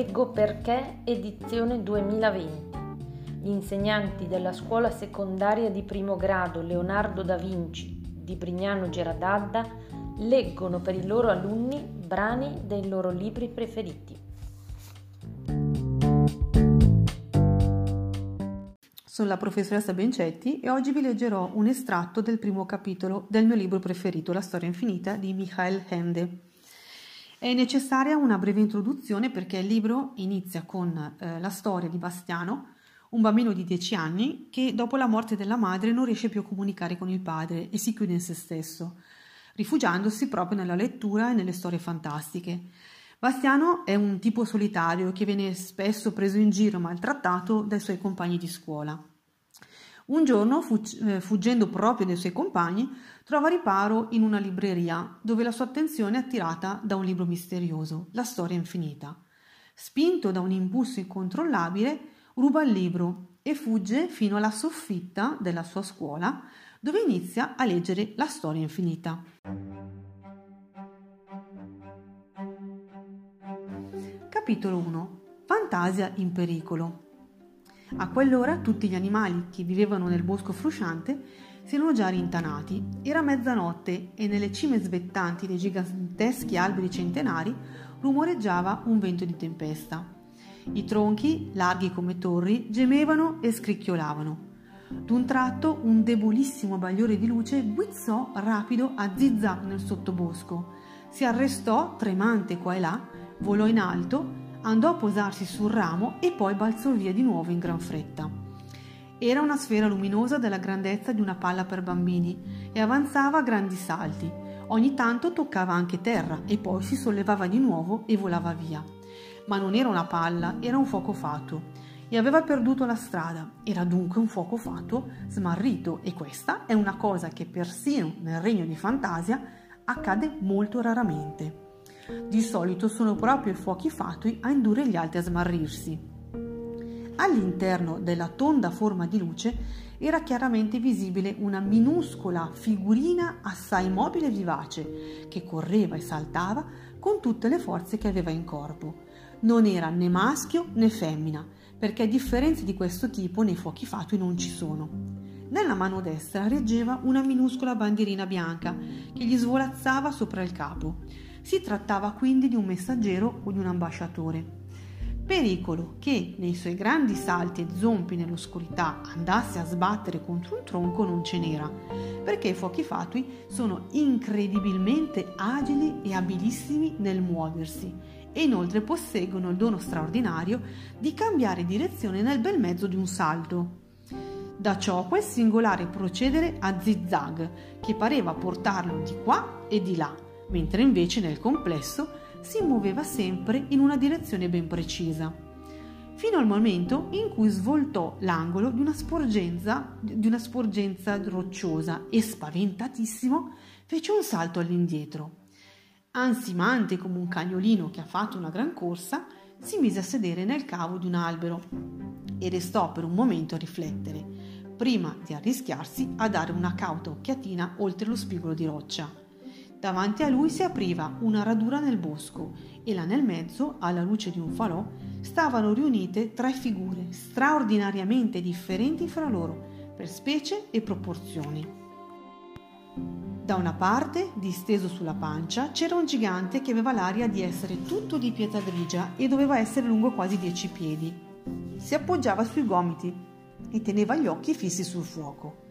Leggo perché edizione 2020. Gli insegnanti della scuola secondaria di primo grado Leonardo da Vinci di Brignano Geradadda leggono per i loro alunni brani dei loro libri preferiti. Sono la professoressa Bencetti e oggi vi leggerò un estratto del primo capitolo del mio libro preferito, La storia infinita di Michael Ende. È necessaria una breve introduzione perché il libro inizia con eh, la storia di Bastiano, un bambino di 10 anni che dopo la morte della madre non riesce più a comunicare con il padre e si chiude in se stesso, rifugiandosi proprio nella lettura e nelle storie fantastiche. Bastiano è un tipo solitario che viene spesso preso in giro e maltrattato dai suoi compagni di scuola. Un giorno, eh, fuggendo proprio dai suoi compagni, trova riparo in una libreria dove la sua attenzione è attirata da un libro misterioso, La storia infinita. Spinto da un impulso incontrollabile, ruba il libro e fugge fino alla soffitta della sua scuola, dove inizia a leggere la storia infinita. Capitolo 1 Fantasia in pericolo a quell'ora tutti gli animali che vivevano nel bosco frusciante si erano già rintanati. Era mezzanotte e nelle cime svettanti dei giganteschi alberi centenari rumoreggiava un vento di tempesta. I tronchi, larghi come torri, gemevano e scricchiolavano. D'un tratto un debolissimo bagliore di luce guizzò rapido a zigzag nel sottobosco. Si arrestò, tremante qua e là, volò in alto andò a posarsi sul ramo e poi balzò via di nuovo in gran fretta. Era una sfera luminosa della grandezza di una palla per bambini e avanzava a grandi salti. Ogni tanto toccava anche terra e poi si sollevava di nuovo e volava via. Ma non era una palla, era un fuoco fato e aveva perduto la strada. Era dunque un fuoco fato smarrito e questa è una cosa che persino nel regno di fantasia accade molto raramente. Di solito sono proprio i fuochi fatui a indurre gli altri a smarrirsi. All'interno della tonda forma di luce era chiaramente visibile una minuscola figurina assai mobile e vivace che correva e saltava con tutte le forze che aveva in corpo. Non era né maschio né femmina, perché differenze di questo tipo nei fuochi fatui non ci sono. Nella mano destra reggeva una minuscola bandierina bianca che gli svolazzava sopra il capo. Si trattava quindi di un messaggero o di un ambasciatore. Pericolo che nei suoi grandi salti e zompi nell'oscurità andasse a sbattere contro un tronco non ce n'era, perché i fuochi fatui sono incredibilmente agili e abilissimi nel muoversi e inoltre posseggono il dono straordinario di cambiare direzione nel bel mezzo di un salto. Da ciò quel singolare procedere a zigzag che pareva portarlo di qua e di là mentre invece nel complesso si muoveva sempre in una direzione ben precisa, fino al momento in cui svoltò l'angolo di una sporgenza, di una sporgenza rocciosa e spaventatissimo fece un salto all'indietro. Ansimante come un cagnolino che ha fatto una gran corsa, si mise a sedere nel cavo di un albero e restò per un momento a riflettere, prima di arrischiarsi a dare una cauta occhiatina oltre lo spigolo di roccia. Davanti a lui si apriva una radura nel bosco e là nel mezzo, alla luce di un falò, stavano riunite tre figure straordinariamente differenti fra loro per specie e proporzioni. Da una parte, disteso sulla pancia, c'era un gigante che aveva l'aria di essere tutto di pietra grigia e doveva essere lungo quasi dieci piedi. Si appoggiava sui gomiti e teneva gli occhi fissi sul fuoco.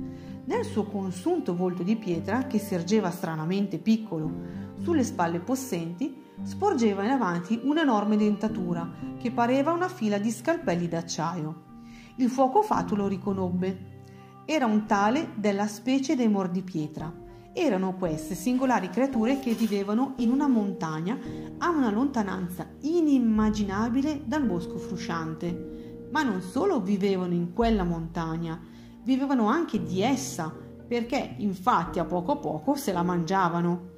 Nel suo consunto volto di pietra, che si ergeva stranamente piccolo sulle spalle possenti, sporgeva in avanti un'enorme dentatura che pareva una fila di scalpelli d'acciaio. Il fuoco fato lo riconobbe. Era un tale della specie dei mordipietra. Erano queste singolari creature che vivevano in una montagna a una lontananza inimmaginabile dal bosco frusciante. Ma non solo vivevano in quella montagna, vivevano anche di essa, perché infatti a poco a poco se la mangiavano.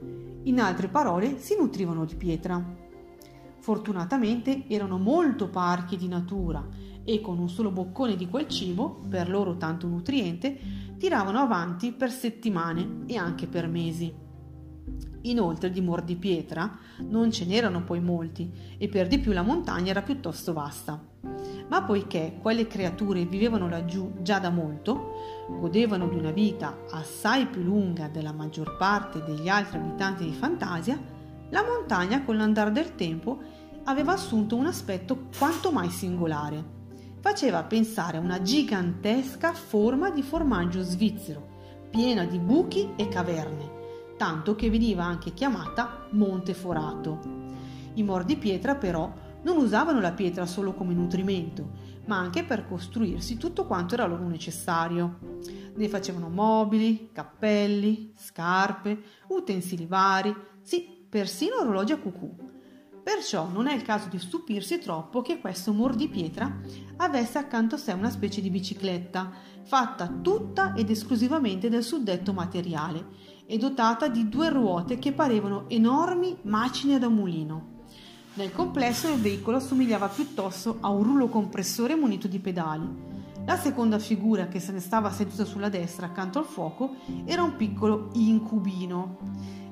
In altre parole, si nutrivano di pietra. Fortunatamente erano molto parchi di natura e con un solo boccone di quel cibo, per loro tanto nutriente, tiravano avanti per settimane e anche per mesi. Inoltre di mordipietra non ce n'erano poi molti e per di più la montagna era piuttosto vasta. Ma poiché quelle creature vivevano laggiù già da molto, godevano di una vita assai più lunga della maggior parte degli altri abitanti di Fantasia, la montagna con l'andare del tempo aveva assunto un aspetto quanto mai singolare. Faceva pensare a una gigantesca forma di formaggio svizzero, piena di buchi e caverne, tanto che veniva anche chiamata Monte Forato. I mordipietra però non usavano la pietra solo come nutrimento, ma anche per costruirsi tutto quanto era loro necessario. Ne facevano mobili, cappelli, scarpe, utensili vari, sì, persino orologi a cucù. Perciò non è il caso di stupirsi troppo che questo mordipietra avesse accanto a sé una specie di bicicletta, fatta tutta ed esclusivamente del suddetto materiale e dotata di due ruote che parevano enormi macine da mulino. Nel complesso il veicolo somigliava piuttosto a un rullo compressore munito di pedali. La seconda figura che se ne stava seduta sulla destra accanto al fuoco era un piccolo incubino.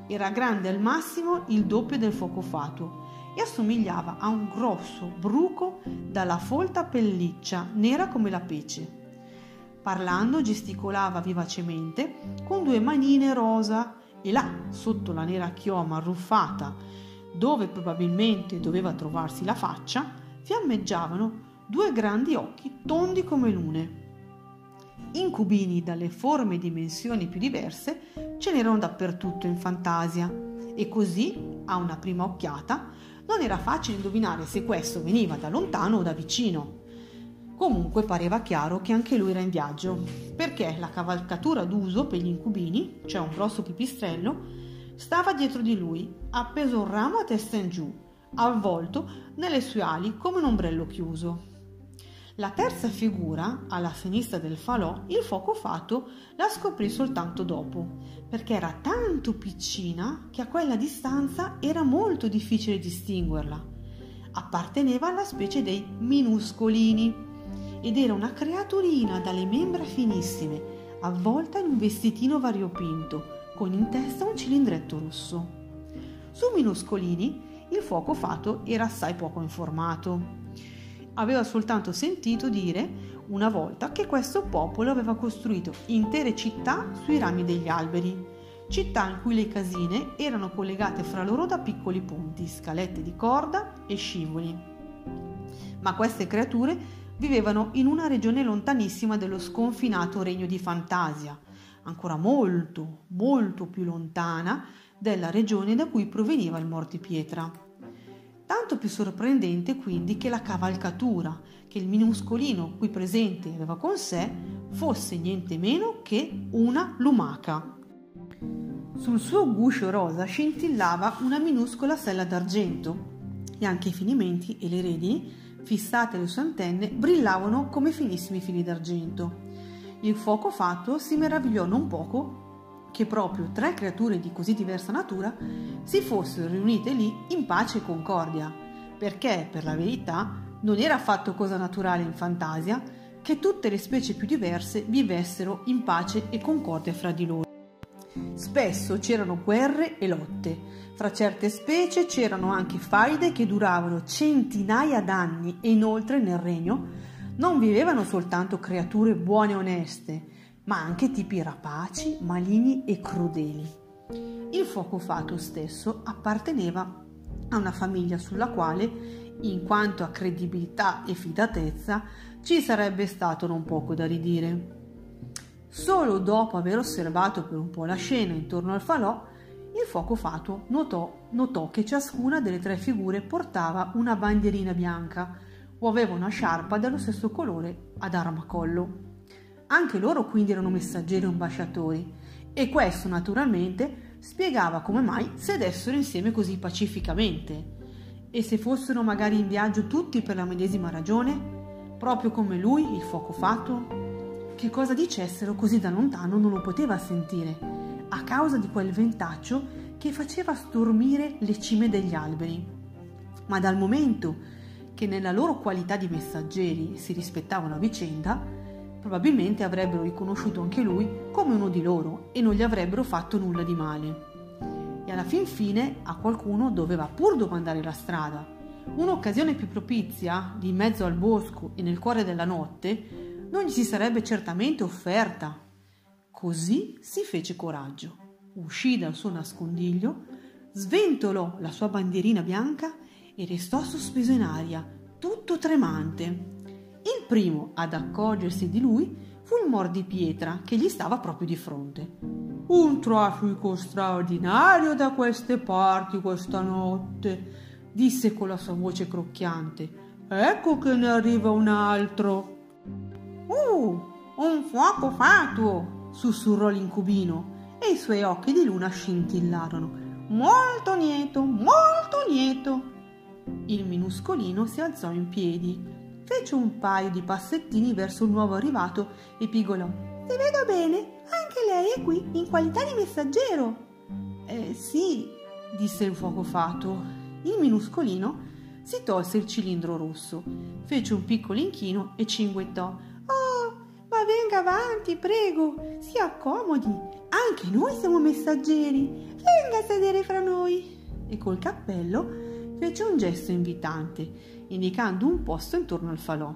Era grande al massimo il doppio del fuoco fatuo e assomigliava a un grosso bruco dalla folta pelliccia nera come la pece. Parlando gesticolava vivacemente con due manine rosa e là, sotto la nera chioma arruffata dove probabilmente doveva trovarsi la faccia, fiammeggiavano due grandi occhi tondi come lune. Incubini dalle forme e dimensioni più diverse ce n'erano dappertutto in fantasia e così, a una prima occhiata, non era facile indovinare se questo veniva da lontano o da vicino. Comunque pareva chiaro che anche lui era in viaggio, perché la cavalcatura d'uso per gli incubini, cioè un grosso pipistrello, stava dietro di lui, appeso un ramo a testa in giù, avvolto nelle sue ali come un ombrello chiuso. La terza figura, alla sinistra del falò, il fuoco fato, la scoprì soltanto dopo, perché era tanto piccina che a quella distanza era molto difficile distinguerla. Apparteneva alla specie dei minuscolini ed era una creaturina dalle membra finissime, avvolta in un vestitino variopinto, con in testa un cilindretto rosso. Su Minuscolini il fuoco fato era assai poco informato. Aveva soltanto sentito dire una volta che questo popolo aveva costruito intere città sui rami degli alberi, città in cui le casine erano collegate fra loro da piccoli ponti, scalette di corda e scivoli. Ma queste creature vivevano in una regione lontanissima dello sconfinato regno di Fantasia, ancora molto, molto più lontana della regione da cui proveniva il mortipietra. Tanto più sorprendente quindi che la cavalcatura che il minuscolino qui presente aveva con sé fosse niente meno che una lumaca. Sul suo guscio rosa scintillava una minuscola sella d'argento e anche i finimenti e le redini, fissate alle sue antenne, brillavano come finissimi fili d'argento. Il fuoco fatto si meravigliò non poco che proprio tre creature di così diversa natura si fossero riunite lì in pace e concordia, perché, per la verità, non era affatto cosa naturale in fantasia che tutte le specie più diverse vivessero in pace e concordia fra di loro. Spesso c'erano guerre e lotte. Fra certe specie c'erano anche faide che duravano centinaia d'anni e inoltre nel regno non vivevano soltanto creature buone e oneste, ma anche tipi rapaci, maligni e crudeli. Il fuoco fato stesso apparteneva a una famiglia sulla quale, in quanto a credibilità e fidatezza, ci sarebbe stato non poco da ridire. Solo dopo aver osservato per un po' la scena intorno al falò, il fuoco fato notò, notò che ciascuna delle tre figure portava una bandierina bianca, o aveva una sciarpa dello stesso colore ad armacollo. Anche loro quindi erano messaggeri o ambasciatori e questo naturalmente spiegava come mai sedessero insieme così pacificamente. E se fossero magari in viaggio tutti per la medesima ragione? Proprio come lui, il fuoco fatto? Che cosa dicessero così da lontano non lo poteva sentire, a causa di quel ventaccio che faceva stormire le cime degli alberi. Ma dal momento che nella loro qualità di messaggeri si rispettavano a vicenda, probabilmente avrebbero riconosciuto anche lui come uno di loro e non gli avrebbero fatto nulla di male. E alla fin fine a qualcuno doveva pur domandare la strada. Un'occasione più propizia, di mezzo al bosco e nel cuore della notte, non gli si sarebbe certamente offerta. Così si fece coraggio, uscì dal suo nascondiglio, sventolò la sua bandierina bianca e restò sospeso in aria, tutto tremante. Il primo ad accorgersi di lui fu il mordipietra che gli stava proprio di fronte. Un traffico straordinario da queste parti questa notte, disse con la sua voce crocchiante. Ecco che ne arriva un altro. Uh, un fuoco fatuo, sussurrò l'incubino e i suoi occhi di luna scintillarono. Molto lieto, molto lieto. Il minuscolino si alzò in piedi, fece un paio di passettini verso il nuovo arrivato e pigolò. Se vedo bene, anche lei è qui in qualità di messaggero. Eh sì, disse il fuoco fato. Il minuscolino si tolse il cilindro rosso, fece un piccolo inchino e cinguettò. Oh, ma venga avanti, prego, si accomodi. Anche noi siamo messaggeri. Venga a sedere fra noi. E col cappello fece un gesto invitante, indicando un posto intorno al falò.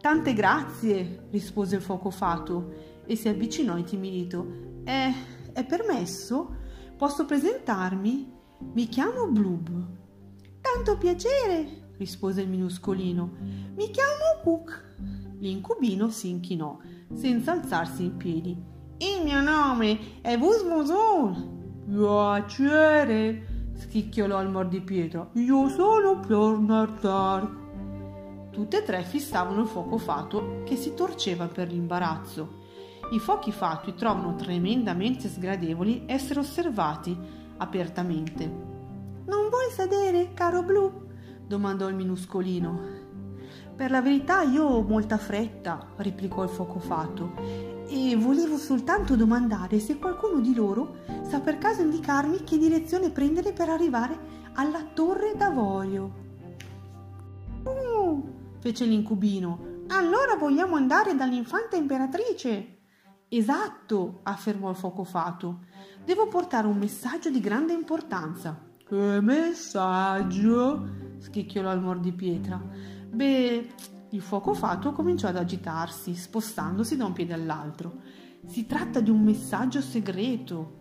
Tante grazie, rispose il fuoco fato e si avvicinò intimidito. È, è permesso? Posso presentarmi? Mi chiamo Blub. Tanto piacere, rispose il minuscolino. Mi chiamo Cook. L'incubino si inchinò, senza alzarsi in piedi. Il mio nome è Vusvuzun. Piacere, schicchiolò il mordipietro. Io sono Bjornardar. Tutte e tre fissavano il fuoco fato che si torceva per l'imbarazzo. I fuochi fatti trovano tremendamente sgradevoli essere osservati apertamente. Non vuoi sedere, caro Blu? domandò il minuscolino. Per la verità io ho molta fretta, replicò il fuoco fato, e volevo soltanto domandare se qualcuno di loro sa per caso indicarmi che direzione prendere per arrivare alla torre d'avorio. Uh, fece l'incubino. Allora vogliamo andare dall'infanta imperatrice. Esatto, affermò il fuoco fato. Devo portare un messaggio di grande importanza. Che messaggio? schicchiolò il mordipietra. Beh, il fuoco fato cominciò ad agitarsi, spostandosi da un piede all'altro. Si tratta di un messaggio segreto.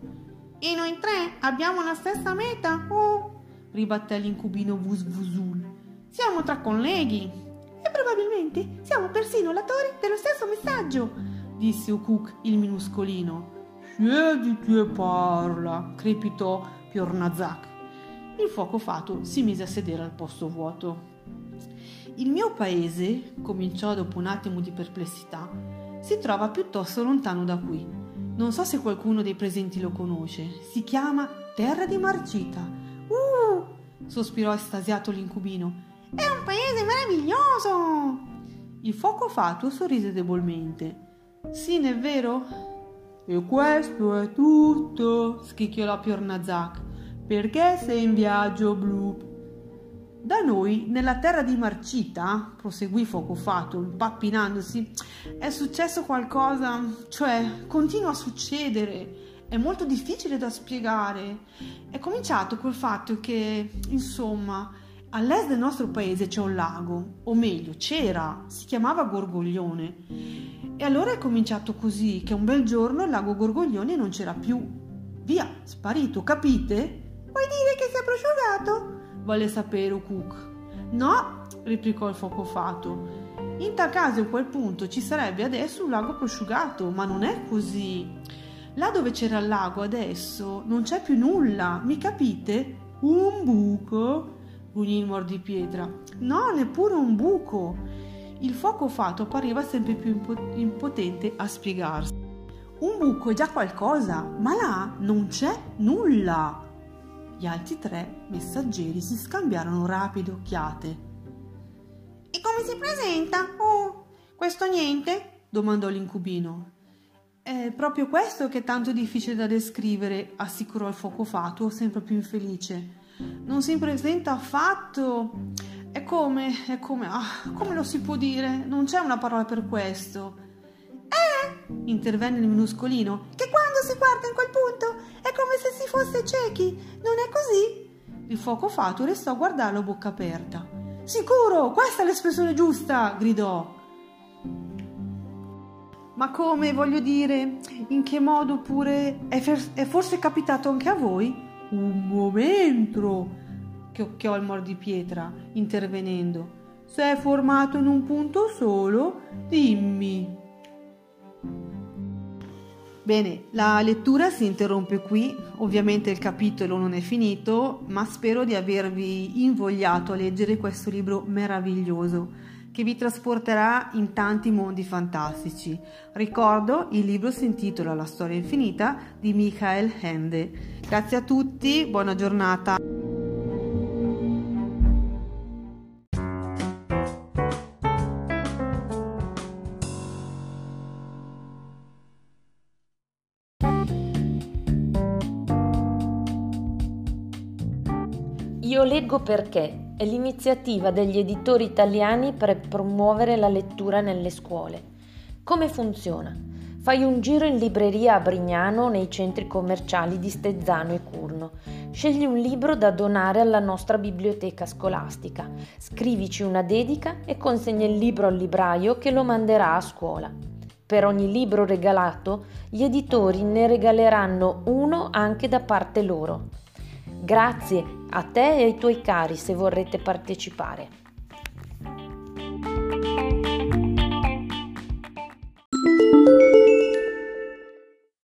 E noi tre abbiamo la stessa meta? Oh, ribatté l'incubino Vusvusul. Siamo tra colleghi. E probabilmente siamo persino latori dello stesso messaggio, disse Ukuk il minuscolino. Siediti e parla, crepitò Piornazak. Il fuoco fato si mise a sedere al posto vuoto. Il mio paese, cominciò dopo un attimo di perplessità, si trova piuttosto lontano da qui. Non so se qualcuno dei presenti lo conosce. Si chiama Terra di Marcita. Uh! sospirò estasiato l'incubino. È un paese meraviglioso! Il fuoco fatuo sorrise debolmente. Sì, è vero? E questo è tutto, schicchiolò Piornazak. Perché sei in viaggio, Bloop? Da noi, nella terra di Marcita, proseguì Focofato, impappinandosi, è successo qualcosa, cioè continua a succedere, è molto difficile da spiegare. È cominciato col fatto che, insomma, all'est del nostro paese c'è un lago, o meglio, c'era, si chiamava Gorgoglione. E allora è cominciato così, che un bel giorno il lago Gorgoglione non c'era più. Via, sparito, capite? Vuoi dire che si è prosciugato? Volle sapere Cook. No, replicò il fuoco fato. In tal caso a quel punto ci sarebbe adesso un lago prosciugato, ma non è così. Là dove c'era il lago adesso non c'è più nulla, mi capite? Un buco? grugnì il mordipietra. No, neppure un buco. Il fuoco fato appariva sempre più impotente a spiegarsi. Un buco è già qualcosa, ma là non c'è nulla. Gli altri tre messaggeri si scambiarono rapide occhiate. E come si presenta? Oh, questo niente? domandò l'incubino. È proprio questo che è tanto difficile da descrivere, assicurò il fuoco fatuo, sempre più infelice. Non si presenta affatto. È come. è come. Ah, come lo si può dire? Non c'è una parola per questo. Eh! intervenne il minuscolino. Che si guarda in quel punto è come se si fosse ciechi, non è così? Il fuoco fatuo restò a guardarlo a bocca aperta. Sicuro, questa è l'espressione giusta, gridò. Ma come, voglio dire, in che modo pure è, fer- è forse capitato anche a voi? Un momento, chiocchiò il mordipietra, intervenendo. Se è formato in un punto solo, dimmi. Bene, la lettura si interrompe qui, ovviamente il capitolo non è finito, ma spero di avervi invogliato a leggere questo libro meraviglioso che vi trasporterà in tanti mondi fantastici. Ricordo, il libro si intitola La storia infinita di Michael Ende. Grazie a tutti, buona giornata. Leggo perché è l'iniziativa degli editori italiani per promuovere la lettura nelle scuole. Come funziona? Fai un giro in libreria a Brignano nei centri commerciali di Stezzano e Curno. Scegli un libro da donare alla nostra biblioteca scolastica. Scrivici una dedica e consegna il libro al libraio che lo manderà a scuola. Per ogni libro regalato, gli editori ne regaleranno uno anche da parte loro. Grazie a te e ai tuoi cari se vorrete partecipare.